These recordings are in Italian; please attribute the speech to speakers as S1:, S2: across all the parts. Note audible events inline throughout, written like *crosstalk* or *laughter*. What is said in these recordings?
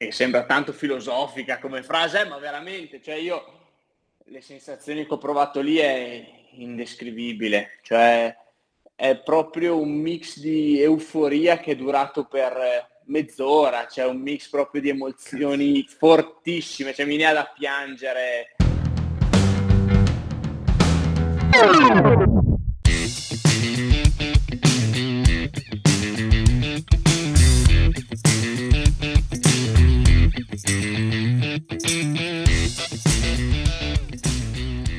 S1: e sembra tanto filosofica come frase, ma veramente, cioè io le sensazioni che ho provato lì è indescrivibile, cioè è proprio un mix di euforia che è durato per mezz'ora, c'è cioè un mix proprio di emozioni fortissime, cioè mi viene da piangere.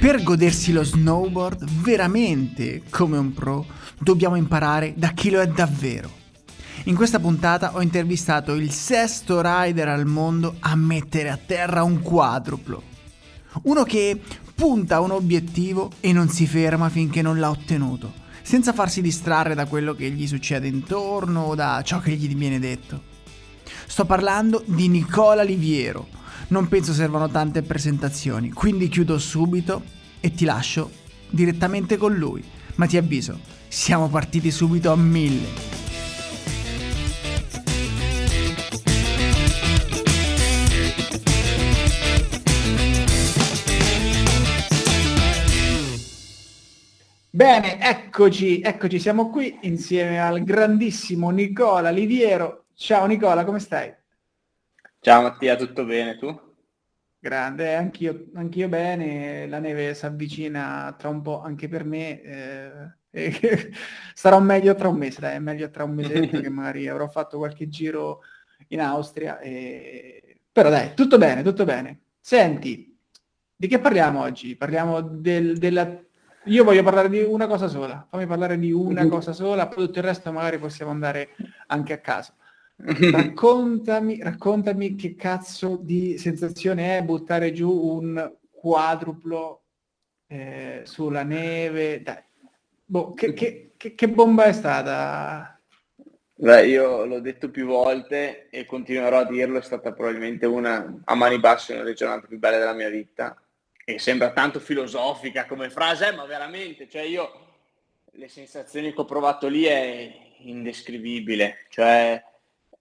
S2: Per godersi lo snowboard veramente come un pro, dobbiamo imparare da chi lo è davvero. In questa puntata ho intervistato il sesto rider al mondo a mettere a terra un quadruplo. Uno che punta a un obiettivo e non si ferma finché non l'ha ottenuto, senza farsi distrarre da quello che gli succede intorno o da ciò che gli viene detto. Sto parlando di Nicola Liviero. Non penso servano tante presentazioni, quindi chiudo subito e ti lascio direttamente con lui. Ma ti avviso, siamo partiti subito a mille. Bene, eccoci, eccoci, siamo qui insieme al grandissimo Nicola Liviero. Ciao Nicola, come stai?
S1: Ciao Mattia, tutto bene tu?
S2: Grande, anch'io, anch'io bene, la neve si avvicina tra un po' anche per me, eh, *laughs* sarò meglio tra un mese, dai, è meglio tra un mese che *laughs* magari avrò fatto qualche giro in Austria, e... però dai, tutto bene, tutto bene. Senti, di che parliamo oggi? Parliamo del, della io voglio parlare di una cosa sola, fammi parlare di una cosa sola, poi tutto il resto magari possiamo andare anche a caso. Raccontami, raccontami che cazzo di sensazione è buttare giù un quadruplo eh, sulla neve. Dai. Boh, che, che, che, che bomba è stata?
S1: Beh, io l'ho detto più volte e continuerò a dirlo, è stata probabilmente una, a mani basse, una delle giornate più belle della mia vita e sembra tanto filosofica come frase, ma veramente, cioè io le sensazioni che ho provato lì è indescrivibile, cioè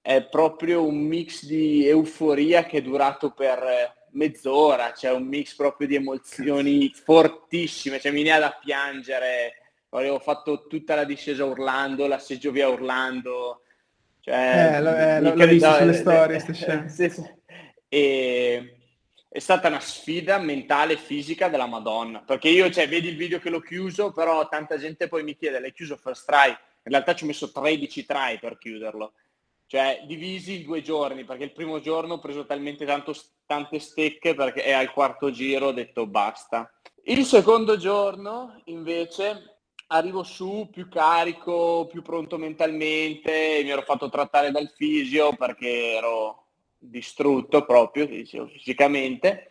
S1: è proprio un mix di euforia che è durato per mezz'ora, cioè un mix proprio di emozioni fortissime, cioè mi viene da piangere, avevo fatto tutta la discesa urlando, l'asseggio via urlando,
S2: cioè, eh, lo, eh, l'ho visto sulle *laughs* storie, eh, *laughs* sì, sì.
S1: E è stata una sfida mentale e fisica della Madonna. Perché io, cioè, vedi il video che l'ho chiuso, però tanta gente poi mi chiede, l'hai chiuso first try? In realtà ci ho messo 13 try per chiuderlo. Cioè, divisi in due giorni, perché il primo giorno ho preso talmente tanto, tante stecche perché è al quarto giro ho detto basta. Il secondo giorno, invece, arrivo su più carico, più pronto mentalmente, mi ero fatto trattare dal fisio perché ero distrutto proprio, dicevo, fisicamente,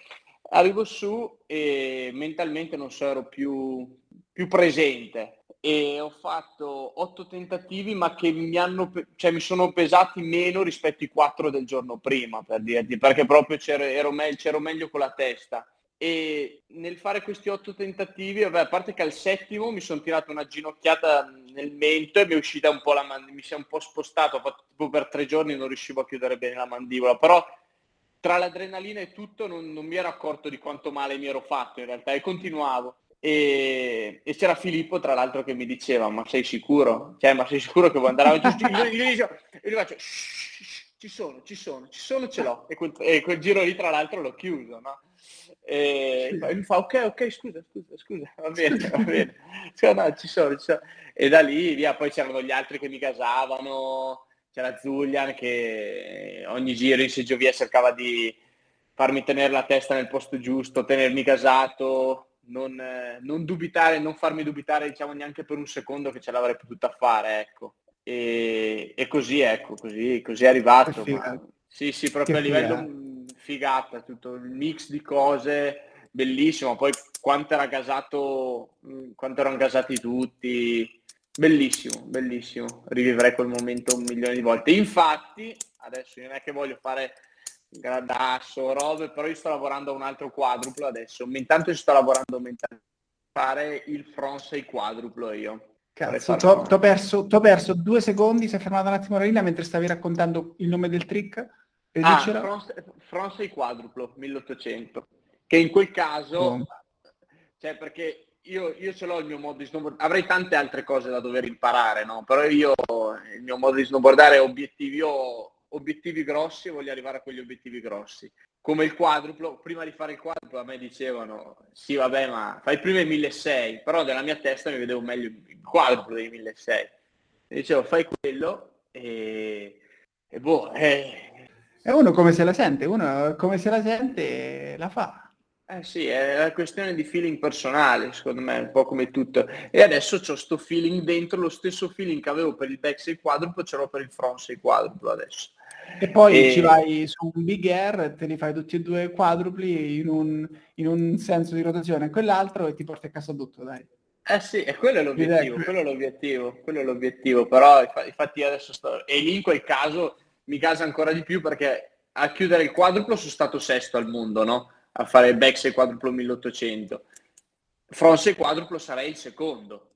S1: arrivo su e mentalmente non so, ero più, più presente e ho fatto otto tentativi ma che mi hanno cioè mi sono pesati meno rispetto ai quattro del giorno prima per dirti perché proprio c'ero, ero me- c'ero meglio con la testa e nel fare questi otto tentativi, vabbè, a parte che al settimo mi sono tirato una ginocchiata nel mento e mi è uscita un po' la mandibola, mi si è un po' spostato, tipo per tre giorni non riuscivo a chiudere bene la mandibola, però tra l'adrenalina e tutto non, non mi ero accorto di quanto male mi ero fatto in realtà e continuavo. E, e, c'era Filippo tra l'altro che mi diceva ma sei sicuro? Cioè ma sei sicuro che vuoi andare avanti? io, io, io, io gli faccio ci sono, ci sono, ci sono, ce l'ho e quel, e quel giro lì tra l'altro l'ho chiuso no? E mi fa ok, ok, scusa, scusa, scusa, va bene, va bene. Cioè, no, ci sono, ci sono. E da lì via, poi c'erano gli altri che mi gasavano, c'era Zulian che ogni giro in seggiovia cercava di farmi tenere la testa nel posto giusto, tenermi gasato, non, non dubitare, non farmi dubitare diciamo neanche per un secondo che ce l'avrei potuta fare, ecco. E, e così, ecco, così, così è arrivato. Ma, sì, sì, proprio che a livello figata, tutto il mix di cose, bellissimo. Poi quanto era gasato, mm, quanto erano gasati tutti, bellissimo, bellissimo. Rivivrei quel momento un milione di volte. Infatti, adesso non è che voglio fare gradasso, robe, però io sto lavorando a un altro quadruplo adesso. Intanto sto lavorando mentalmente fare il front 6 quadruplo io.
S2: Cazzo, ti ho perso, perso, due secondi, si è fermata un attimo la linea mentre stavi raccontando il nome del trick
S1: Ah, frontside quadruplo 1800, che in quel caso, oh. cioè perché io, io, ce l'ho il mio modo di snowboardare, avrei tante altre cose da dover imparare, no? Però io il mio modo di snowboardare è obiettivi, grossi e voglio arrivare a quegli obiettivi grossi. Come il quadruplo, prima di fare il quadruplo a me dicevano sì vabbè ma fai prima i 1600, però nella mia testa mi vedevo meglio il quadruplo dei 1600. E dicevo fai quello e, e boh, eh.
S2: E uno come se la sente, uno come se la sente la fa.
S1: Eh sì, è una questione di feeling personale, secondo me, un po' come tutto. E adesso ho sto feeling dentro, lo stesso feeling che avevo per il back 6 quadruplo, ce l'ho per il front 6 quadruplo adesso.
S2: E poi e... ci vai su un big air, te li fai tutti e due quadrupli in un, in un senso di rotazione e quell'altro e ti porti a casa tutto, dai.
S1: Eh sì, e quello è l'obiettivo, quello è l'obiettivo, quello è l'obiettivo, però infatti adesso sto... E lì in quel caso mi casa ancora di più perché a chiudere il quadruplo sono stato sesto al mondo, no? A fare il back 6 quadruplo 1800. Front 6 quadruplo sarei il secondo.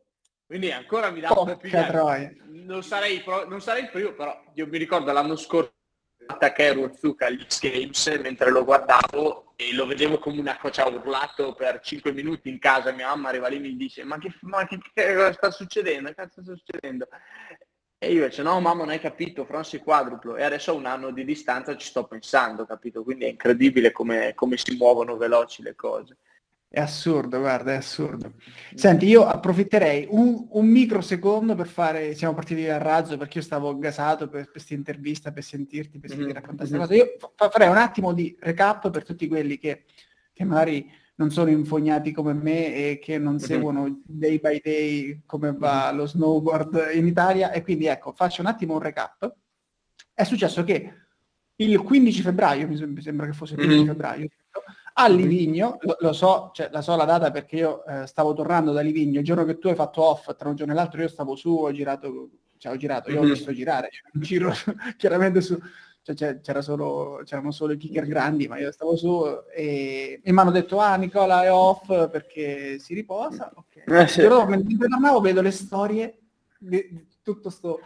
S1: Quindi ancora mi dà un po' più di... Non sarei, non sarei il primo, però io mi ricordo l'anno scorso Takeru Otsuka agli X Games mentre lo guardavo e lo vedevo come una cosa, urlato per 5 minuti in casa, mia mamma arriva lì e mi dice ma che, ma che, che sta succedendo? Che cazzo sta succedendo? E io dice no mamma non hai capito, Franci quadruplo e adesso a un anno di distanza ci sto pensando, capito? Quindi è incredibile come, come si muovono veloci le cose.
S2: È assurdo, guarda, è assurdo. Senti, io approfitterei un, un microsecondo per fare, siamo partiti dal razzo perché io stavo gasato per questa intervista, per sentirti, per sentirti mm-hmm. raccontare questa cosa. Io farei un attimo di recap per tutti quelli che, che magari non sono infognati come me e che non mm-hmm. seguono day by day come va mm-hmm. lo snowboard in Italia. E quindi ecco, faccio un attimo un recap. È successo che il 15 febbraio, mi sembra che fosse il 15 mm-hmm. febbraio, a Livigno, lo, lo so, cioè, la so la data perché io eh, stavo tornando da Livigno, il giorno che tu hai fatto off, tra un giorno e l'altro io stavo su, ho girato, cioè ho girato, io ho mhm. visto girare, cioè, un giro *laughs* chiaramente su, cioè, c'era solo, c'erano solo i kicker grandi, ma io stavo su e, e mi hanno detto, ah Nicola è off perché si riposa, ok. Eh, sì. Però mentre tornavo vedo le storie di, di tutto sto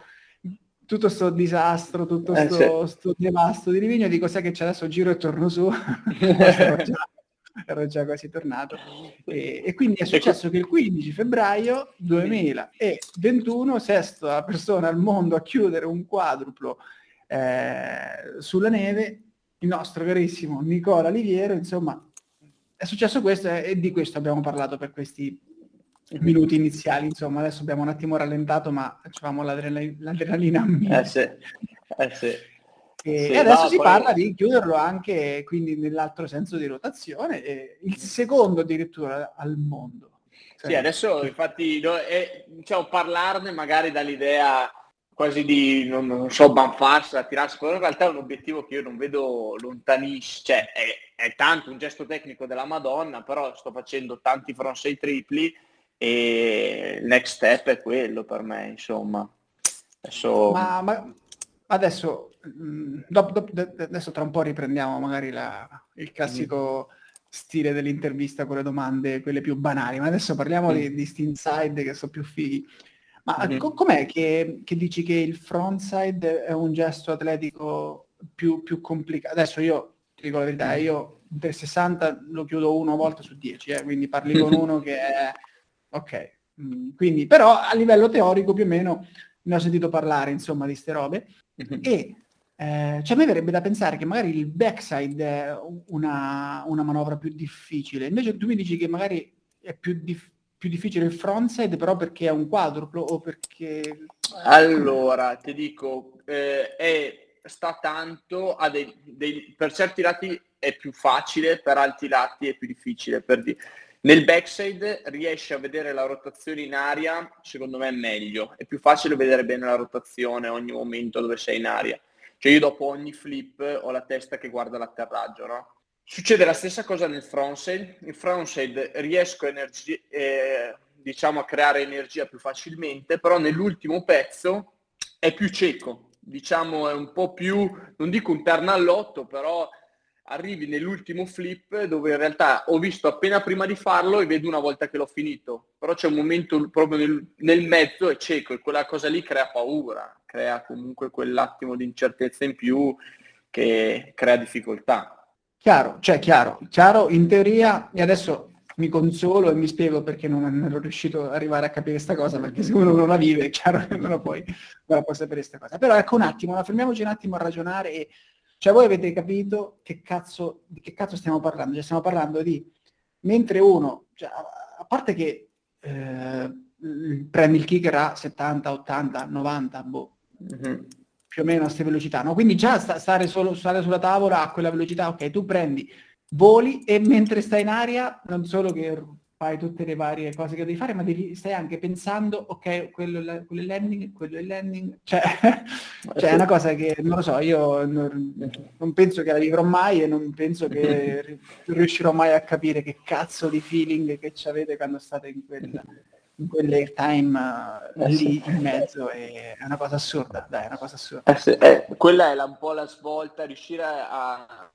S2: tutto sto disastro, tutto eh, sto, sto, devasto di Livigno, dico sai che c'è adesso giro e torno su, *laughs* ero, già, ero, già, quasi tornato. E, e, quindi è successo che il 15 febbraio 2021, sesta persona al mondo a chiudere un quadruplo eh, sulla neve, il nostro carissimo Nicola Liviero, insomma, è successo questo e di questo abbiamo parlato per questi minuti iniziali, insomma, adesso abbiamo un attimo rallentato, ma avevamo l'adrenalina, l'adrenalina a
S1: mille. Eh sì, eh sì.
S2: E, sì, adesso no, si poi... parla di chiuderlo anche quindi nell'altro senso di rotazione, e il secondo addirittura al mondo.
S1: Sì, adesso infatti no, è, diciamo, parlarne magari dall'idea quasi di, non, non so, banfarsela, tirarsi, però in realtà è un obiettivo che io non vedo lontanissimo, cioè è, è tanto un gesto tecnico della Madonna, però sto facendo tanti front 6 tripli e il next step è quello per me, insomma.
S2: Adesso, ma, ma adesso, mm, dopo, dopo, adesso, tra un po' riprendiamo magari la, il classico mm. stile dell'intervista con le domande, quelle più banali, ma adesso parliamo mm. di, di Steamside che sono più fighi. Ma mm-hmm. co- com'è che, che, dici che il frontside è un gesto atletico più, più complicato? Adesso io ti dico la verità, io per 60 lo chiudo una volta su 10, eh, quindi parli con *laughs* uno che è Ok, mm, quindi però a livello teorico più o meno ne ho sentito parlare insomma di ste robe mm-hmm. e eh, cioè a me verrebbe da pensare che magari il backside è una, una, manovra più difficile, invece tu mi dici che magari è più, dif- più difficile il frontside però perché è un quadruplo o perché...
S1: Allora, ti dico, eh, è, sta tanto a dei, dei, per certi lati è più facile, per altri lati è più difficile. Per dire nel backside riesci a vedere la rotazione in aria, secondo me è meglio. È più facile vedere bene la rotazione ogni momento dove sei in aria. Cioè io dopo ogni flip ho la testa che guarda l'atterraggio, no? Succede la stessa cosa nel frontside. In frontside riesco energi- eh, diciamo a creare energia più facilmente, però nell'ultimo pezzo è più cieco. Diciamo è un po' più, non dico un terno all'otto, però arrivi nell'ultimo flip dove in realtà ho visto appena prima di farlo e vedo una volta che l'ho finito, però c'è un momento proprio nel, nel mezzo è cieco e quella cosa lì crea paura, crea comunque quell'attimo di incertezza in più che crea difficoltà.
S2: Chiaro, cioè chiaro, chiaro in teoria, e adesso mi consolo e mi spiego perché non, ero riuscito ad arrivare a capire questa cosa, perché se uno non la vive è chiaro che non la puoi, non la puoi sapere questa cosa. Però ecco un attimo, fermiamoci un attimo a ragionare e cioè voi avete capito che cazzo, di che cazzo stiamo parlando? Cioè stiamo parlando di, mentre uno, cioè, a parte che eh, prendi il kicker a 70, 80, 90, boh, mm-hmm. Più o meno a queste velocità, no? Quindi già sta, stare, solo, stare sulla tavola a quella velocità, ok, tu prendi voli e mentre stai in aria non solo che fai tutte le varie cose che devi fare, ma devi, stai anche pensando, ok, quello, quello è landing, quello è landing, cioè, *laughs* cioè è una cosa che, non lo so, io non, non, penso che la vivrò mai e non penso che *laughs* riuscirò mai a capire che cazzo di feeling che ci avete quando state in quella in quell'airtime uh, eh, lì in mezzo è una cosa assurda, dai, è una cosa assurda.
S1: Eh sì, eh, quella è la, un po' la svolta, riuscire a,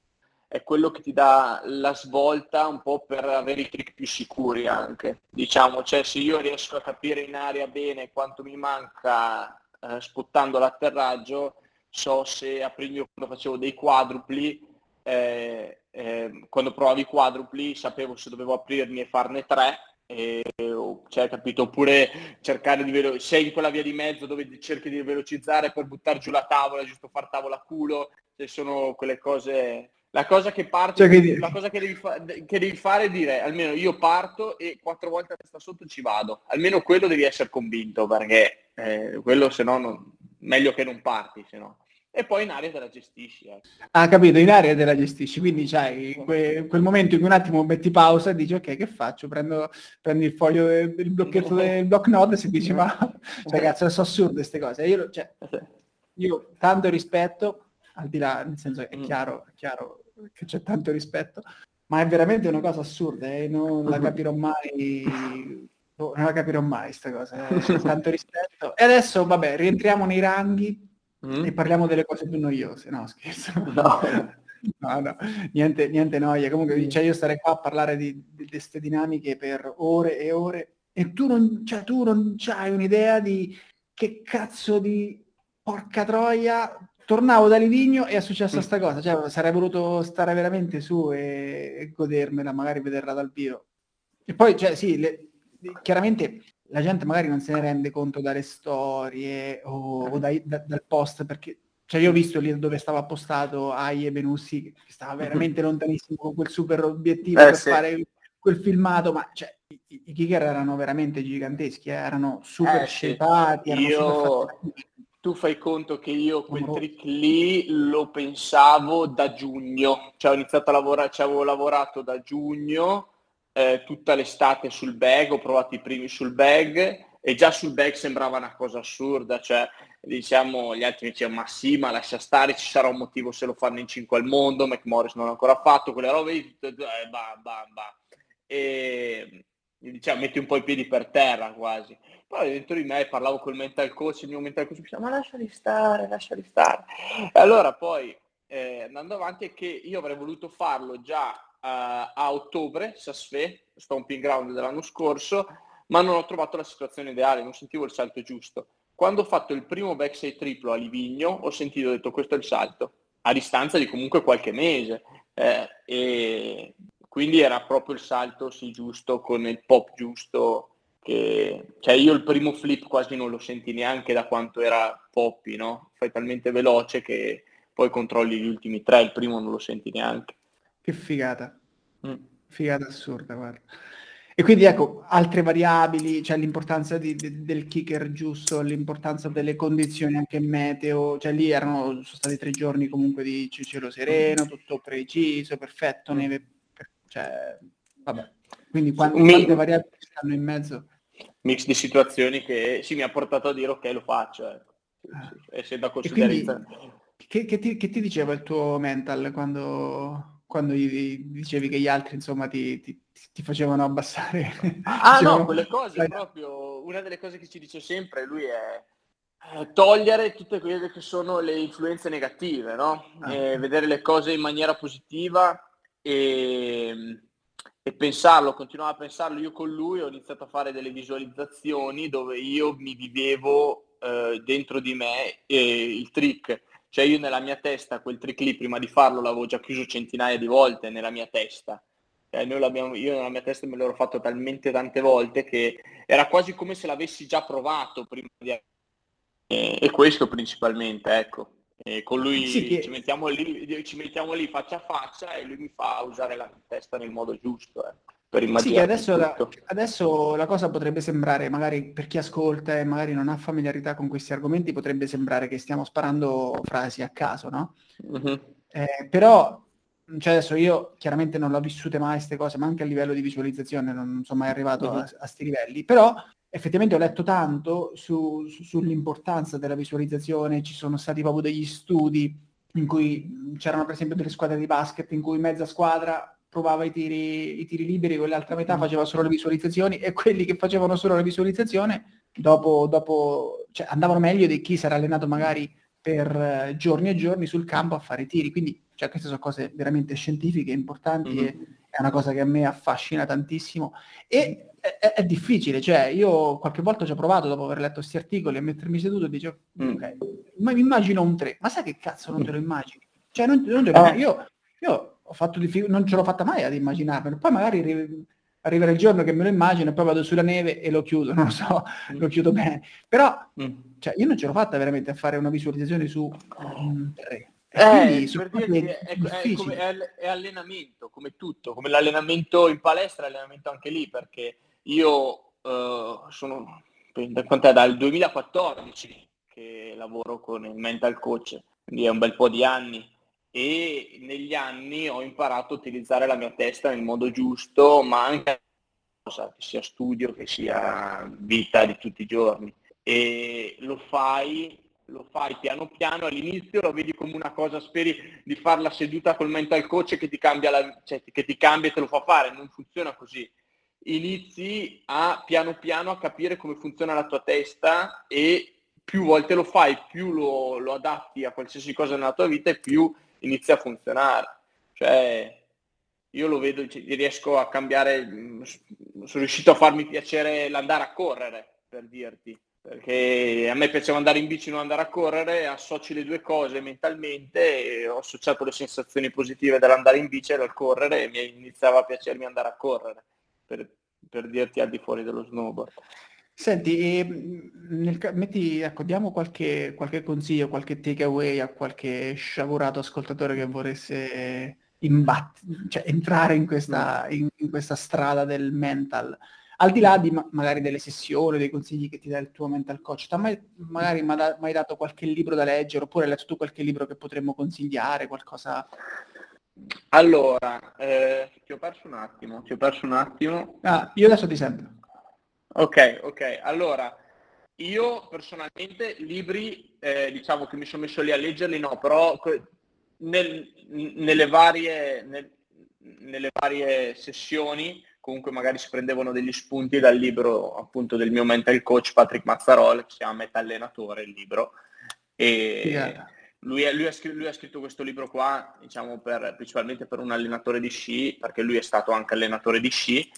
S1: è quello che ti dà la svolta un po' per avere i trick più sicuri anche. Diciamo, cioè se io riesco a capire in aria bene quanto mi manca eh, sputtando l'atterraggio, so se a primo quando facevo dei quadrupli, eh, eh, quando provavi i quadrupli sapevo se dovevo aprirmi e farne tre, e, cioè, capito? Oppure cercare di velo- sei in quella via di mezzo dove cerchi di velocizzare per buttare giù la tavola, giusto far tavola a culo, cioè, sono quelle cose la cosa che parte, cioè che... la cosa che devi, fa- che devi, fare è dire almeno io parto e quattro volte a testa sotto ci vado. Almeno quello devi essere convinto perché eh, quello se no non... meglio che non parti, se no. E poi in aria te la gestisci. Eh.
S2: Ah, capito, in aria te la gestisci, quindi c'hai que- quel momento in cui un attimo metti pausa e dici ok, che faccio? Prendo, prendi il foglio del il blocchetto del *laughs* block node e si dici ma *laughs* cioè, cazzo, sono assurde queste cose. Io, cioè, io tanto rispetto, al di là, nel senso che è mm. chiaro, è chiaro che c'è tanto rispetto, ma è veramente una cosa assurda e eh? non la capirò mai. Non la capirò mai questa cosa, eh? *laughs* tanto rispetto. E adesso, vabbè, rientriamo nei ranghi mm. e parliamo delle cose più noiose. No, scherzo. *laughs* No. *laughs* no, no, niente, niente noia. Comunque, cioè, io starei qua a parlare di, di queste dinamiche per ore e ore e tu non, cioè, tu non hai un'idea di che cazzo di porca troia tornavo da Livigno e è successa mm. cosa, cioè sarei voluto stare veramente su e, e godermela, magari vederla dal vivo. E poi, cioè, sì, le, chiaramente la gente magari non se ne rende conto dalle storie o, o dai, da, dal post, perché cioè io ho visto lì dove stava postato Aie Benussi, che stava veramente *laughs* lontanissimo con quel super obiettivo eh, per sì. fare quel filmato, ma cioè, i, i kicker erano veramente giganteschi, eh, erano super eh, scelati,
S1: erano io... tu fai conto che io quel trick lì lo pensavo da giugno, cioè ho iniziato a lavorare, ci avevo lavorato da giugno, eh, tutta l'estate sul bag, ho provato i primi sul bag e già sul bag sembrava una cosa assurda, cioè diciamo gli altri mi dicevano ma sì, ma lascia stare, ci sarà un motivo se lo fanno in 5 al mondo, McMorris non l'ha ancora fatto, quelle robe, eh, bam, bam, bam. E diciamo metti un po' i piedi per terra quasi. Poi dentro di me parlavo col mental coach, il mio mental coach mi diceva ma lasciali stare, lasciali stare. E allora poi eh, andando avanti è che io avrei voluto farlo già a ottobre, Sasfe, Stomping Ground dell'anno scorso, ma non ho trovato la situazione ideale, non sentivo il salto giusto. Quando ho fatto il primo backside triplo a Livigno ho sentito, ho detto questo è il salto, a distanza di comunque qualche mese. Eh, e quindi era proprio il salto sì giusto con il pop giusto che cioè io il primo flip quasi non lo senti neanche da quanto era Poppy, no? Fai talmente veloce che poi controlli gli ultimi tre, il primo non lo senti neanche.
S2: Che figata. Mm. Figata assurda, guarda. E quindi ecco, altre variabili, cioè l'importanza di, di, del kicker giusto, l'importanza delle condizioni anche meteo, cioè lì erano, sono stati tre giorni comunque di cielo sereno, tutto preciso, perfetto, neve, cioè, vabbè. Quindi quante, quante variabili stanno in mezzo?
S1: mix di situazioni che sì, mi ha portato a dire ok lo faccio ecco. e se da considerare
S2: che, che, ti, che, ti, diceva il tuo mental quando, quando gli dicevi che gli altri insomma ti, ti, ti facevano abbassare
S1: ah dicevano, *laughs* no quelle cose proprio una delle cose che ci dice sempre lui è togliere tutte quelle che sono le influenze negative no? Ah. vedere le cose in maniera positiva e e pensarlo, continuavo a pensarlo io con lui, ho iniziato a fare delle visualizzazioni dove io mi vivevo eh, dentro di me eh, il trick. Cioè io nella mia testa quel trick lì prima di farlo l'avevo già chiuso centinaia di volte nella mia testa. Cioè, io nella mia testa me l'ero fatto talmente tante volte che era quasi come se l'avessi già provato prima di... E, e questo principalmente, ecco. E con lui sì, che... ci, mettiamo lì, ci mettiamo lì faccia a faccia e lui mi fa usare la testa nel modo giusto. Ecco per
S2: immaginare. Sì, adesso la, adesso la, cosa potrebbe sembrare, magari per chi ascolta e magari non ha familiarità con questi argomenti, potrebbe sembrare che stiamo sparando frasi a caso, no? Uh-huh. Eh, però, cioè adesso io chiaramente non l'ho vissute mai queste cose, ma anche a livello di visualizzazione non, non sono mai arrivato uh-huh. a, questi livelli, però effettivamente ho letto tanto su, su, sull'importanza della visualizzazione, ci sono stati proprio degli studi in cui c'erano per esempio delle squadre di basket in cui mezza squadra provava i tiri, i tiri liberi, quell'altra metà mm. faceva solo le visualizzazioni e quelli che facevano solo la visualizzazione dopo, dopo cioè, andavano meglio di chi si era allenato magari per uh, giorni e giorni sul campo a fare tiri. Quindi cioè, queste sono cose veramente scientifiche, importanti mm-hmm. e è una cosa che a me affascina tantissimo. E è, è, difficile, cioè io qualche volta ci ho provato dopo aver letto questi articoli a mettermi seduto e dicevo, mm. ok, ma mi immagino un 3, ma sai che cazzo non te lo immagini? Cioè non, non te lo, ah. io, io ho fatto diffic- non ce l'ho fatta mai ad immaginarmelo. Poi magari ri- arriverà il giorno che me lo immagino e poi vado sulla neve e lo chiudo, *laughs* non lo so, mm. lo chiudo bene. Però mm. cioè, io non ce l'ho fatta veramente a fare una visualizzazione su um, tre.
S1: Eh, per dirti, è, è, è, come, è, allenamento, come tutto, come l'allenamento in palestra, l'allenamento anche lì, perché io uh, sono dal 2014 che lavoro con il mental coach, quindi è un bel po' di anni e negli anni ho imparato a utilizzare la mia testa nel modo giusto, ma anche che sia studio, che sia vita di tutti i giorni. E lo fai, lo fai piano piano, all'inizio lo vedi come una cosa, speri di farla seduta col mental coach che ti cambia, la, cioè, che ti cambia e te lo fa fare, non funziona così. Inizi a piano piano a capire come funziona la tua testa e più volte lo fai, più lo, lo adatti a qualsiasi cosa nella tua vita e più inizia a funzionare. Cioè, io lo vedo, riesco a cambiare, mm, sono riuscito a farmi piacere l'andare a correre, per dirti, perché a me piaceva andare in bici non andare a correre, associ le due cose mentalmente ho associato le sensazioni positive dell'andare in bici e dal correre e mi iniziava a piacermi andare a correre, per, per dirti al di fuori dello snowboard.
S2: Senti, ehm, nel metti ecco, diamo qualche qualche consiglio, qualche takeaway a qualche sciagurato ascoltatore che voresse imbat cioè entrare in questa in in questa strada del mental. Al di là di ma magari delle sessioni, dei consigli che ti dà il tuo mental coach, t'ha mai magari da mai dato qualche libro da leggere, oppure hai letto tu qualche libro che potremmo consigliare, qualcosa
S1: Allora, ehm, ti ho perso un attimo, ti ho perso un attimo.
S2: Ah, io adesso ti sento.
S1: Ok, ok. Allora, io personalmente libri, eh, diciamo che mi sono messo lì a leggerli, no, però nel, nelle, varie, nel, nelle varie sessioni comunque magari si prendevano degli spunti dal libro appunto del mio mental coach Patrick Mazzarol, che si chiama Meta Allenatore il libro. E yeah. lui, lui, ha scritto, lui, ha scritto, questo libro qua, diciamo, per, principalmente per un allenatore di sci, perché lui è stato anche allenatore di sci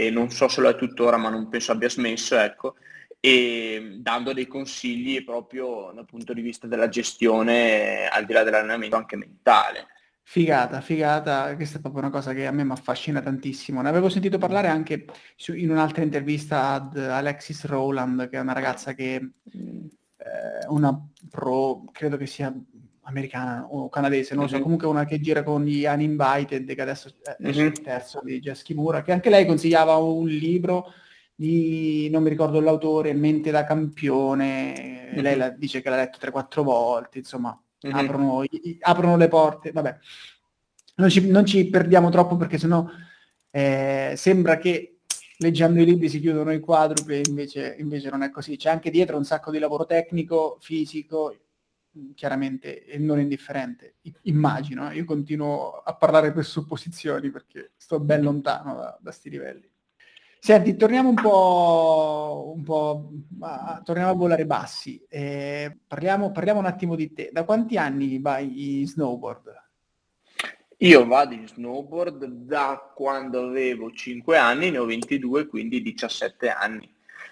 S1: e non so se lo è tuttora, ma non penso abbia smesso, ecco, e dando dei consigli proprio dal punto di vista della gestione, al di là dell'allenamento, anche mentale.
S2: Figata, figata, questa è proprio una cosa che a me mi affascina tantissimo. Ne avevo sentito parlare anche su, in un'altra intervista ad Alexis Rowland, che è una ragazza che mm. eh, una pro, credo che sia americana o canadese, non lo so, mm-hmm. comunque una che gira con gli Uninvited, che adesso è mm-hmm. il terzo di Jess Kimura, che anche lei consigliava un libro di, non mi ricordo l'autore, Mente da campione, mm-hmm. lei la, dice che l'ha letto 3-4 volte, insomma, mm-hmm. aprono, i, aprono, le porte, vabbè. Non ci, non ci perdiamo troppo perché sennò eh, sembra che leggendo i libri si chiudono i quadrupli, invece, invece non è così. C'è anche dietro un sacco di lavoro tecnico, fisico, chiaramente e non indifferente, immagino, eh. io continuo a parlare per supposizioni perché sto ben lontano da, da sti livelli. Senti, torniamo un po', un po' a, torniamo a volare bassi. Eh, parliamo, parliamo un attimo di te. Da quanti anni vai in snowboard?
S1: Io vado in snowboard da quando avevo 5 anni, ne ho 22, quindi 17 anni.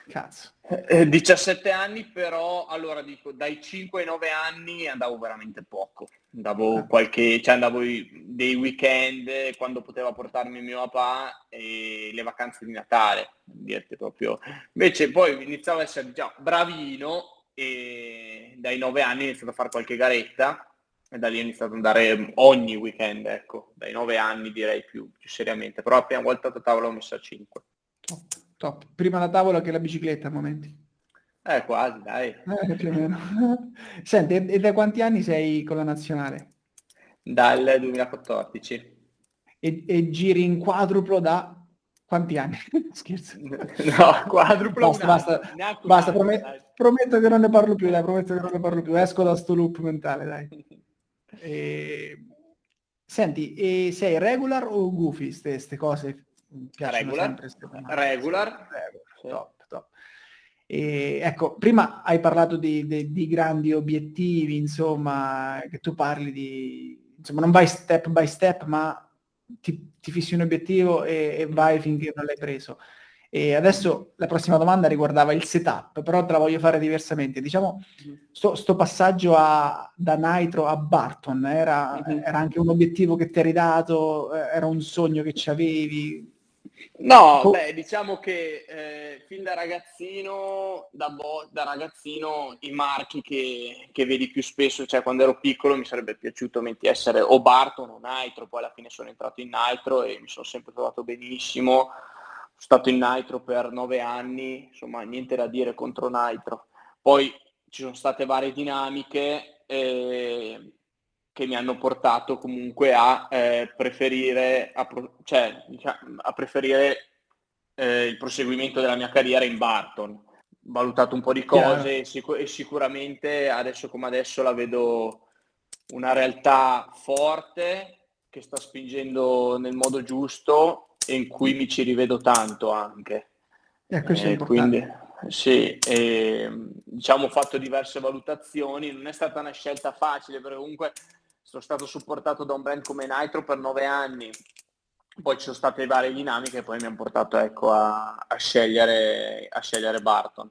S2: Cazzo.
S1: Eh, 17 anni però, allora dico, dai 5 ai 9 anni andavo veramente poco. Andavo ah. qualche, cioè andavo dei weekend quando poteva portarmi mio papà e le vacanze di Natale, dirti proprio. Invece poi iniziavo a essere già bravino e dai 9 anni ho iniziato a fare qualche garetta e da lì ho iniziato ad andare ogni weekend, ecco, dai 9 anni direi più, più seriamente, però la prima volta a tavola ho messo a 5.
S2: Top. Prima la tavola che la bicicletta a momenti.
S1: Eh, quasi, dai. *laughs*
S2: Eh, più o meno. *laughs* Senti, e da quanti anni sei con la nazionale?
S1: Dal 2014.
S2: E, e giri in quadruplo da quanti anni? *laughs* Scherzo.
S1: No, quadruplo
S2: Basta, basta, basta promet- prometto che non ne parlo più, dai, prometto che non ne parlo più. Esco da sto loop mentale, dai. E... Senti, e sei regular o goofy, queste cose?
S1: Regular, regular.
S2: Top, top. E, ecco, prima hai parlato di, di, di, grandi obiettivi, insomma, che tu parli di, insomma, non vai step by step, ma ti, ti fissi un obiettivo e, e, vai finché non l'hai preso. E adesso la prossima domanda riguardava il setup, però te la voglio fare diversamente. Diciamo, mm-hmm. sto, sto passaggio a, da Nitro a Barton era, mm-hmm. era, anche un obiettivo che ti eri dato, eh, era un sogno che ci avevi.
S1: No, Co- beh, diciamo che eh, fin da ragazzino, da, bo- da ragazzino, i marchi che, che, vedi più spesso, cioè quando ero piccolo mi sarebbe piaciuto essere o Barton o Nitro, poi alla fine sono entrato in Nitro e mi sono sempre trovato benissimo. Sono stato in Nitro per nove anni, insomma niente da dire contro Nitro. Poi ci sono state varie dinamiche. Eh, che mi hanno portato comunque a eh, preferire, a, cioè, diciamo, a preferire eh, il proseguimento della mia carriera in Barton. Valutato un po' di cose e, sic- e sicuramente adesso come adesso la vedo una realtà forte che sta spingendo nel modo giusto e in cui mi ci rivedo tanto anche.
S2: Ecco, eh, quindi,
S1: sì, e, diciamo ho fatto diverse valutazioni, non è stata una scelta facile perché comunque sono stato supportato da un brand come Nitro per nove anni, poi ci sono state varie dinamiche e poi mi hanno portato ecco, a, a, scegliere, a scegliere Barton.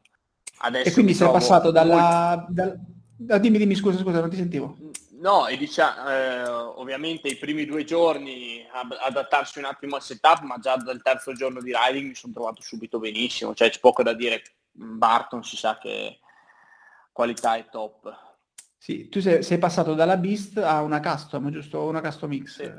S2: Adesso e quindi sei passato dalla... Dal... Ah, dimmi, dimmi, scusa, scusa, non ti sentivo.
S1: No, e diciamo, eh, ovviamente i primi due giorni adattarsi un attimo al setup, ma già dal terzo giorno di riding mi sono trovato subito benissimo, cioè c'è poco da dire, Barton si sa che qualità è top.
S2: Sì, tu sei, sei, passato dalla Beast a una custom, giusto? Una custom X. Sì.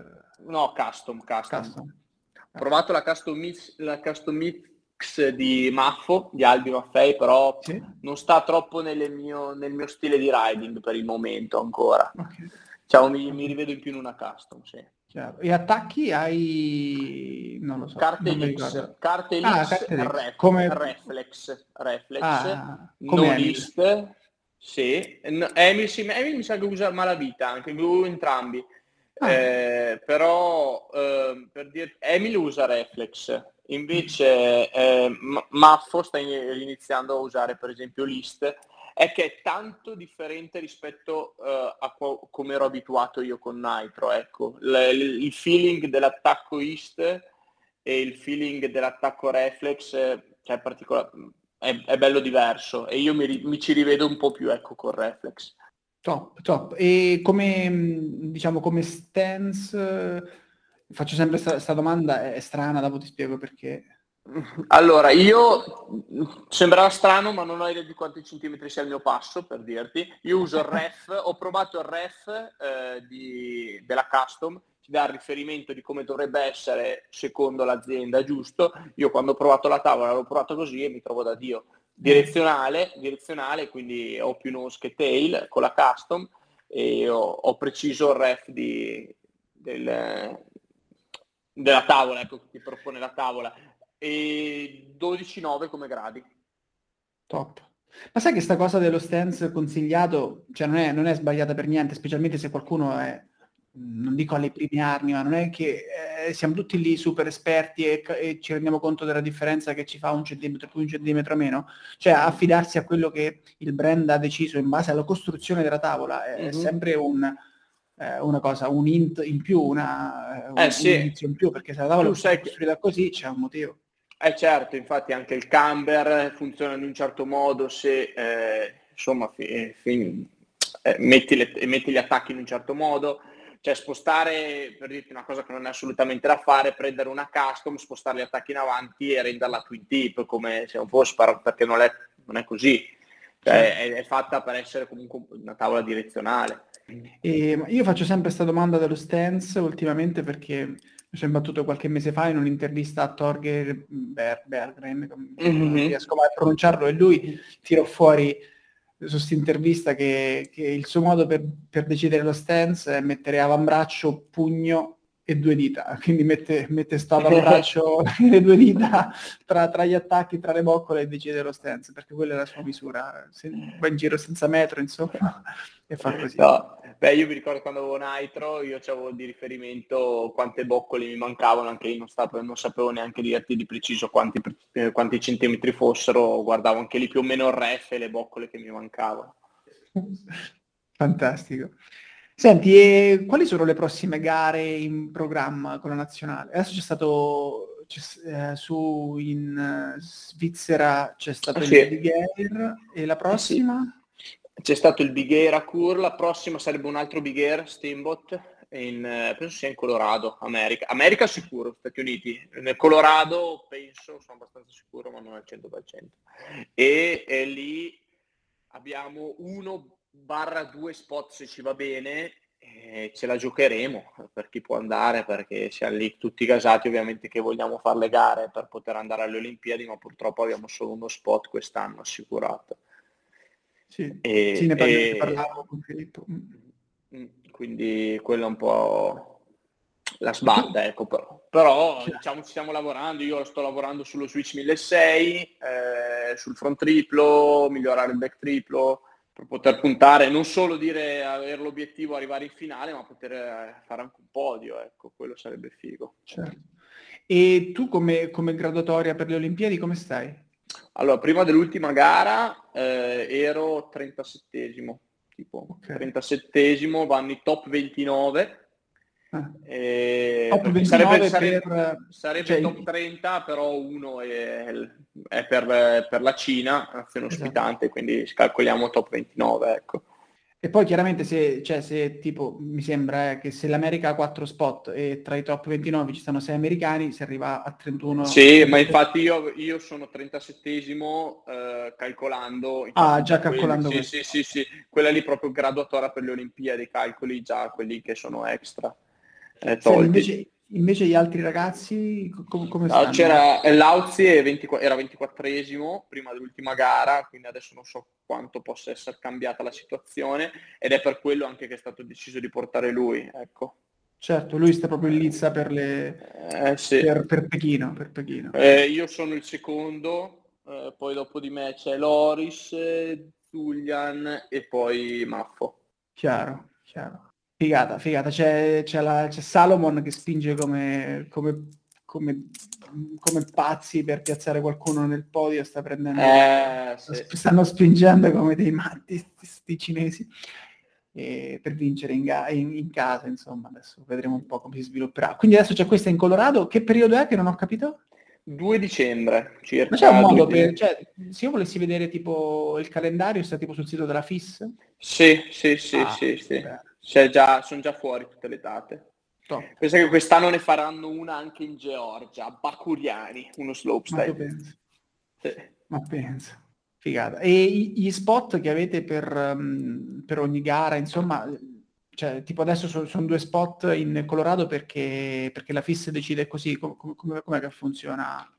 S1: No, custom, custom. custom. Ho provato la custom, mix, la custom Mix di Maffo, di Albi Maffei, però sì. non sta troppo mio, nel mio stile di riding per il momento ancora. Okay. Cioè, mi, mi, rivedo in più in una custom, sì.
S2: Chiaro. E attacchi hai... non lo so.
S1: Carte X, carte ah, X, ref, come... reflex, reflex, ah, no list sì, Emil, sì, Emil mi sa che usa malavita, anche lui entrambi. Ah. Eh, però eh, per dire, Emil usa Reflex, invece eh, Maffo sta iniziando a usare per esempio List, è che è tanto differente rispetto uh, a co- come ero abituato io con Nitro. Ecco. L- il feeling dell'attacco East e il feeling dell'attacco Reflex cioè, particolar- è, è bello diverso e io mi, mi, ci rivedo un po' più ecco con Reflex.
S2: Top, top. E come, diciamo, come stance, faccio sempre questa domanda, è strana, dopo ti spiego perché.
S1: Allora, io sembrava strano, ma non ho idea di quanti centimetri sia il mio passo, per dirti. Io uso il ref, ho provato il ref eh, di, della custom ti dà il riferimento di come dovrebbe essere secondo l'azienda giusto. Io quando ho provato la tavola l'ho provato così e mi trovo da Dio. Direzionale, direzionale quindi ho più nose che tail con la custom e ho, ho preciso il ref di, del, della tavola, ecco, ti propone la tavola. E 12,9 come gradi.
S2: Top. Ma sai che sta cosa dello stance consigliato, cioè non è, non è sbagliata per niente, specialmente se qualcuno è non dico alle prime armi, ma non è che eh, siamo tutti lì super esperti e, e, ci rendiamo conto della differenza che ci fa un centimetro più, un centimetro meno. Cioè affidarsi a quello che il brand ha deciso in base alla costruzione della tavola è mm-hmm. sempre un, eh, una cosa, un int in più, una,
S1: eh, un, sì.
S2: un in più, perché se la tavola è costruita così c'è un motivo.
S1: Eh certo, infatti anche il camber funziona in un certo modo se eh, insomma fi, fi, eh, metti, le, metti, gli attacchi in un certo modo, cioè spostare, per dirti una cosa che non è assolutamente da fare, prendere una custom, spostare gli attacchi in avanti e renderla twin tip come se non fosse, perché non è, non è così, cioè, è, è fatta per essere comunque una tavola direzionale.
S2: E io faccio sempre questa domanda dello stance ultimamente perché mi sono imbattuto qualche mese fa in un'intervista a Torger Ber- Bergren, mm-hmm. non riesco mai a pronunciarlo, e lui tirò fuori su questa intervista che, che, il suo modo per, per, decidere lo stance è mettere avambraccio, pugno e due dita, *laughs* quindi mette, mette sto avambraccio *laughs* e *laughs* le due dita tra, tra, gli attacchi, tra le boccole e decide lo stance, perché quella è la sua misura, Se, va in giro senza metro, insomma, e fa così.
S1: No, beh, io mi ricordo quando avevo Nitro, io avevo di riferimento quante boccole mi mancavano, anche lì non, stavo, non sapevo neanche dirti di preciso quanti, eh, quanti centimetri fossero, guardavo anche lì più o meno il ref e le boccole che mi mancavano.
S2: Fantastico. Senti, e quali sono le prossime gare in programma con la nazionale? Adesso c'è stato c'è, eh, su in uh, Svizzera c'è stato sì. il Big Air e la prossima?
S1: Sì. C'è stato il Big Air a Cur, la prossima sarebbe un altro Big Air, Steamboat, in, eh, penso sia in Colorado, America. America sicuro, Stati Uniti. Nel Colorado penso, sono abbastanza sicuro, ma non al 100%. E, e lì abbiamo uno barra due spot se ci va bene eh, ce la giocheremo per chi può andare perché siamo lì tutti gasati ovviamente che vogliamo fare le gare per poter andare alle Olimpiadi ma purtroppo abbiamo solo uno spot quest'anno assicurato.
S2: Sì, e, sì ne, parliamo, e... parlavo con Filippo.
S1: Mm, quindi quello è un po' la sbanda, ecco, però, però diciamo ci stiamo lavorando, io sto lavorando sullo Switch 1600, eh, sul front triplo, migliorare il back triplo, per poter puntare, non solo dire avere l'obiettivo arrivare in finale, ma poter eh, fare anche un podio, ecco, quello sarebbe figo.
S2: Certo. E tu come, come graduatoria per le Olimpiadi come stai?
S1: Allora, prima dell'ultima gara eh, ero 37esimo, tipo okay. 37esimo, vanno i top 29
S2: Ah. Eh, sarebbe, sarebbe, per,
S1: sarebbe cioè, top 30, però uno è, è per, per, la Cina, nazione esatto. ospitante, quindi calcoliamo top 29. Ecco.
S2: E poi chiaramente se, cioè, se tipo, mi sembra eh, che se l'America ha 4 spot e tra i top 29 ci stanno 6 americani, si arriva a 31.
S1: Sì, ma infatti io, io sono 37esimo eh, calcolando.
S2: Ah, già calcolando.
S1: Quelli, sì, sì, sì, sì, quella lì proprio graduatoria per le Olimpiadi, calcoli già quelli che sono extra
S2: eh. Invece, invece, gli altri ragazzi com- come stanno?
S1: No, c'era Lauzi era 24esimo prima dell'ultima gara, quindi adesso non so quanto possa essere cambiata la situazione ed è per quello anche che è stato deciso di portare lui, ecco.
S2: Certo, lui sta proprio in lizza per, le...
S1: eh, sì.
S2: per, per Pechino. Per Pechino.
S1: Eh, io sono il secondo, eh, poi dopo di me c'è Loris, Zulian e poi Maffo.
S2: Chiaro, chiaro. Figata, figata. C'è, c'è, la, c'è Salomon che spinge come, come, come, come, pazzi per piazzare qualcuno nel podio, sta prendendo...
S1: Eh, sì.
S2: Stanno spingendo come dei matti questi cinesi per vincere in, ga- in, in, casa, insomma, adesso vedremo un po' come si svilupperà. Quindi adesso c'è questa in Colorado, che periodo è che non ho capito?
S1: 2 dicembre circa.
S2: Ma c'è un modo per, cioè, se io volessi vedere tipo il calendario, sta tipo sul sito della FIS?
S1: Sì, sì, sì, ah, sì, sì. Cioè, già, sono già fuori tutte le date. Top. Pensa che quest'anno ne faranno una anche in Georgia, a Bakuriani, uno slopestyle.
S2: Ma penso. Sì. Ma penso. Figata. E gli spot che avete per, um, per ogni gara, insomma, cioè, tipo adesso sono, sono due spot in Colorado perché, perché la FIS decide così, com- com- com'è che funziona?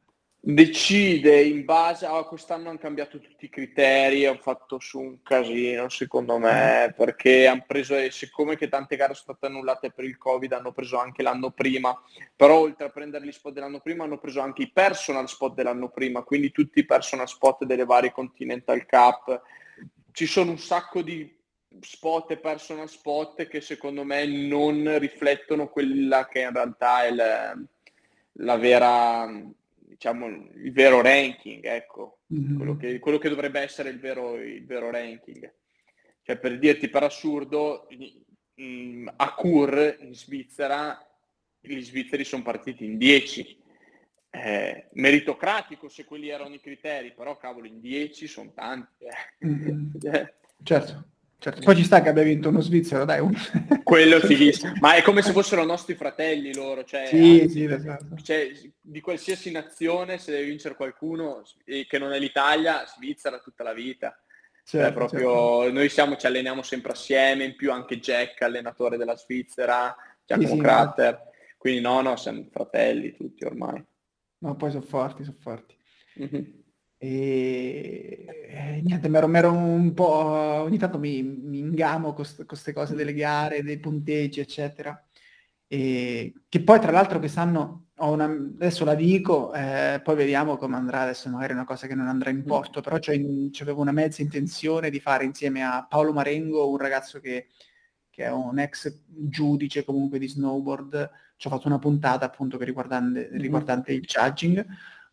S1: Decide in base a quest'anno hanno cambiato tutti i criteri, hanno fatto su un casino secondo me, perché hanno preso, siccome che tante gare sono state annullate per il Covid, hanno preso anche l'anno prima, però oltre a prendere gli spot dell'anno prima hanno preso anche i personal spot dell'anno prima, quindi tutti i personal spot delle varie Continental Cup. Ci sono un sacco di spot e personal spot che secondo me non riflettono quella che in realtà è la, la vera diciamo, il vero ranking, ecco, mm-hmm. quello, che, quello, che, dovrebbe essere il vero, il vero ranking. Cioè, per dirti per assurdo, in, a Kur, in Svizzera, gli svizzeri sono partiti in 10. eh, meritocratico se quelli erano i criteri, però cavolo in 10 sono tanti. Eh.
S2: Mm-hmm. *laughs* certo. Certo, poi ci sta che abbia vinto uno svizzero, dai. Un... *laughs*
S1: Quello sì, *laughs* ma è come se fossero nostri fratelli loro, cioè,
S2: sì, anzi, sì, esatto.
S1: cioè, di qualsiasi nazione se deve vincere qualcuno che non è l'Italia, Svizzera tutta la vita. Cioè, certo, proprio, certo. Noi siamo, ci alleniamo sempre assieme, in più anche Jack, allenatore della Svizzera, Giacomo sì, Crater, sì, quindi no, no, siamo fratelli tutti ormai.
S2: No, poi sono forti, sono forti. Mm-hmm. E... e niente, mi ero un po'... ogni tanto mi, mi ingamo con queste cose delle gare, dei punteggi, eccetera. E... Che poi tra l'altro quest'anno ho una... adesso la dico, eh, poi vediamo come andrà, adesso magari è una cosa che non andrà in mm. porto, però avevo una mezza intenzione di fare insieme a Paolo Marengo, un ragazzo che, che è un ex giudice comunque di snowboard, ci ho fatto una puntata appunto riguardante, mm-hmm. riguardante il judging.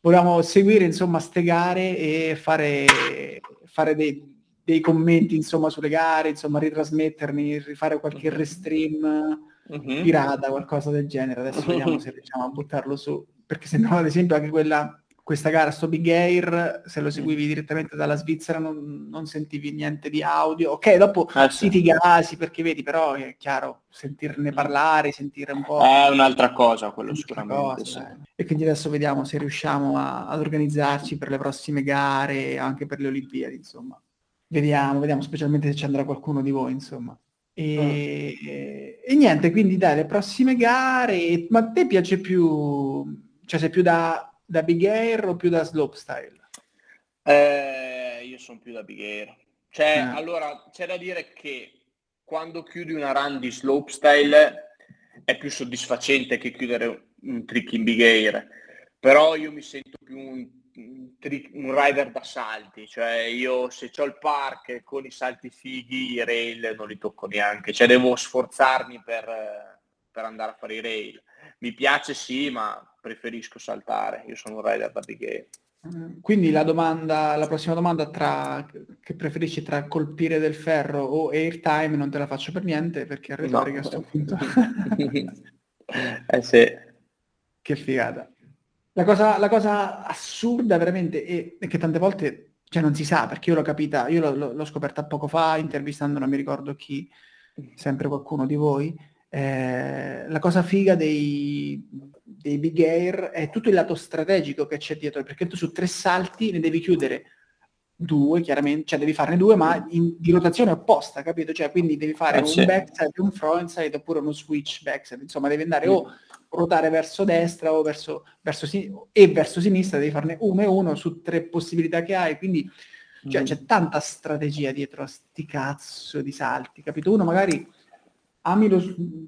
S2: Volevamo seguire insomma ste gare e fare, fare dei, dei, commenti insomma sulle gare, insomma ritrasmettermi, rifare qualche mm-hmm. restream mm-hmm. pirata, qualcosa del genere. Adesso vediamo *laughs* se riusciamo a buttarlo su, perché se no ad esempio anche quella questa gara sto Big Air, se lo seguivi direttamente dalla Svizzera non, non sentivi niente di audio. Ok, dopo eh, sì. ti gasi perché vedi, però è chiaro, sentirne mm. parlare, sentire un po'...
S1: È un'altra cosa quello un'altra sicuramente. Cosa,
S2: sì. E quindi adesso vediamo se riusciamo a, ad organizzarci per le prossime gare, anche per le Olimpiadi, insomma. Vediamo, vediamo, specialmente se ci andrà qualcuno di voi, insomma. E, mm. e, e niente, quindi dai, le prossime gare, ma a te piace più, cioè sei più da da big air o più da slopestyle?
S1: Eh, io sono più da big air. Cioè, eh. allora, c'è da dire che quando chiudi una run di slopestyle è più soddisfacente che chiudere un trick in big air. Però io mi sento più un, un, trick, un rider da salti, cioè io se ho il park con i salti fighi, i rail non li tocco neanche, cioè devo sforzarmi per, per andare a fare i rail. Mi piace sì, ma preferisco saltare, io sono un rider da big air.
S2: Mm, quindi la domanda, la prossima domanda tra che preferisci tra colpire del ferro o airtime non te la faccio per niente perché a no. sto *laughs* punto.
S1: eh sì.
S2: Che figata. La cosa, la cosa assurda veramente è, è, che tante volte cioè non si sa perché io l'ho capita, io l'ho, l'ho scoperta poco fa intervistando non mi ricordo chi, sempre qualcuno di voi. Eh, la cosa figa dei, dei big air è tutto il lato strategico che c'è dietro, perché tu su tre salti ne devi chiudere due, chiaramente, cioè devi farne due, ma in, di rotazione opposta, capito? Cioè, quindi devi fare eh, un sì. backside, un frontside oppure uno switch backside, insomma, devi andare mm. o ruotare verso destra o verso, verso sin- e verso sinistra, devi farne uno e uno su tre possibilità che hai, quindi cioè, mm. c'è tanta strategia dietro a sti cazzo di salti, capito? Uno magari ami lo,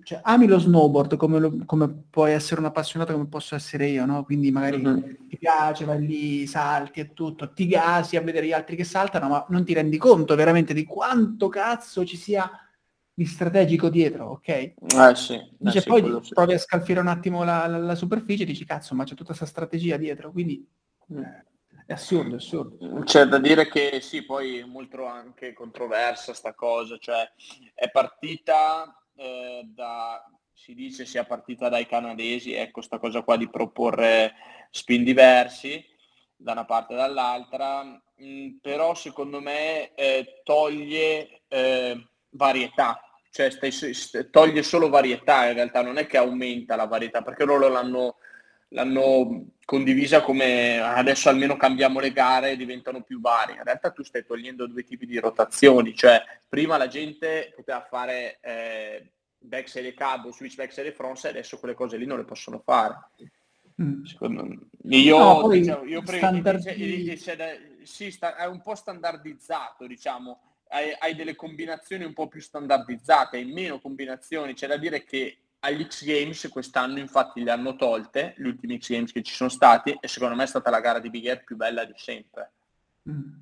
S2: cioè, ami lo snowboard come, lo, come, puoi essere un appassionato come posso essere io, no? Quindi magari uh-huh. ti piace, vai lì, salti e tutto, ti gasi a vedere gli altri che saltano, ma non ti rendi conto veramente di quanto cazzo ci sia di strategico dietro, ok?
S1: Eh sì. Eh
S2: sì
S1: poi
S2: provi sì. a scalfire un attimo la, la, la, superficie e dici cazzo, ma c'è tutta questa strategia dietro, quindi... Mm. Eh, è assurdo, è assurdo.
S1: C'è da dire che sì, poi è molto anche controversa sta cosa, cioè è partita eh, da, si dice sia partita dai canadesi, ecco sta cosa qua di proporre spin diversi da una parte e dall'altra, mh, mm, però secondo me eh, toglie eh, varietà, cioè stai, st- toglie solo varietà in realtà, non è che aumenta la varietà, perché loro l'hanno, l'hanno condivisa come adesso almeno cambiamo le gare e diventano più varie. In realtà tu stai togliendo due tipi di rotazioni, cioè prima la gente poteva fare eh, backside e cabo, switch backside e frontside, adesso quelle cose lì non le possono fare. Mm. Io, no, diciamo, io pre- sì, sta, è un po' standardizzato, diciamo, hai, hai, delle combinazioni un po' più standardizzate, hai meno combinazioni, c'è da dire che agli X Games quest'anno infatti le hanno tolte, gli ultimi X Games che ci sono stati, e secondo me è stata la gara di Big Air più bella di sempre. Mm.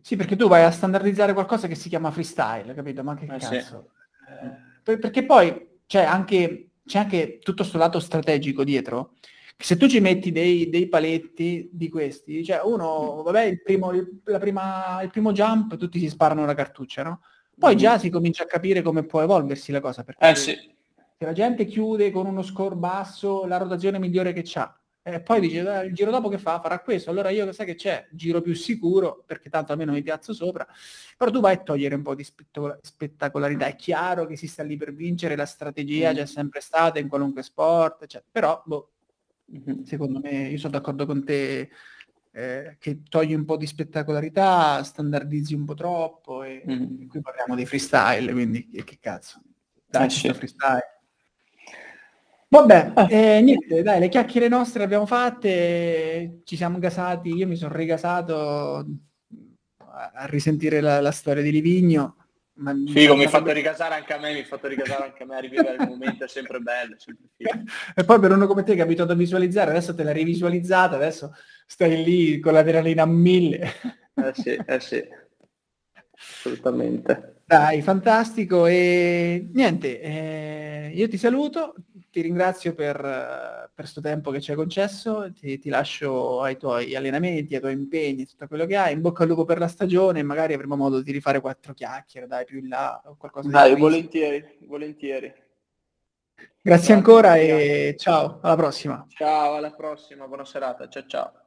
S2: Sì, perché tu vai a standardizzare qualcosa che si chiama freestyle, capito? Ma che eh, cazzo? Sì. Eh, perché poi c'è anche, c'è anche tutto questo lato strategico dietro, se tu ci metti dei, dei paletti di questi, cioè uno, vabbè, il primo, il, prima, il primo jump, tutti si sparano la cartuccia, no? Poi mm. già si comincia a capire come può evolversi la cosa. Perché
S1: eh sì.
S2: se la gente chiude con uno score basso, la rotazione migliore che c'ha, e poi dice, il giro dopo che fa? Farà questo. Allora io sai che c'è? Giro più sicuro, perché tanto almeno mi piazzo sopra. Però tu vai a togliere un po' di spettacolarità. È chiaro che si sta lì per vincere, la strategia mm. c'è sempre stata in qualunque sport, cioè, però boh, mm-hmm. secondo me, io sono d'accordo con te eh, che togli un po' di spettacolarità, standardizzi un po' troppo e, mm. qui parliamo di freestyle, quindi che, che cazzo. Dai, eh, freestyle. Vabbè, eh, niente, dai, le chiacchiere nostre le abbiamo fatte, ci siamo gasati, io mi sono rigasato a risentire la, la storia di Livigno.
S1: Ma figo, mi ha fatto rigasare anche a me, mi ha fatto rigasare anche a me, rivivere il momento, è sempre bello. Sempre *laughs*
S2: e poi per uno come te che è abituato a visualizzare, adesso te l'hai rivisualizzata, adesso stai lì con l'adrenalina a mille. *laughs*
S1: Eh sì, eh sì, assolutamente.
S2: Dai, fantastico e niente, eh, io ti saluto, ti ringrazio per questo tempo che ci hai concesso, ti, ti, lascio ai tuoi allenamenti, ai tuoi impegni, tutto quello che hai. In bocca al lupo per la stagione, magari avremo modo di rifare quattro chiacchiere, dai, più in là o qualcosa
S1: dai, di volentieri, volentieri.
S2: Grazie, Grazie ancora e ciao, alla prossima.
S1: Ciao, alla prossima, buona serata, ciao ciao.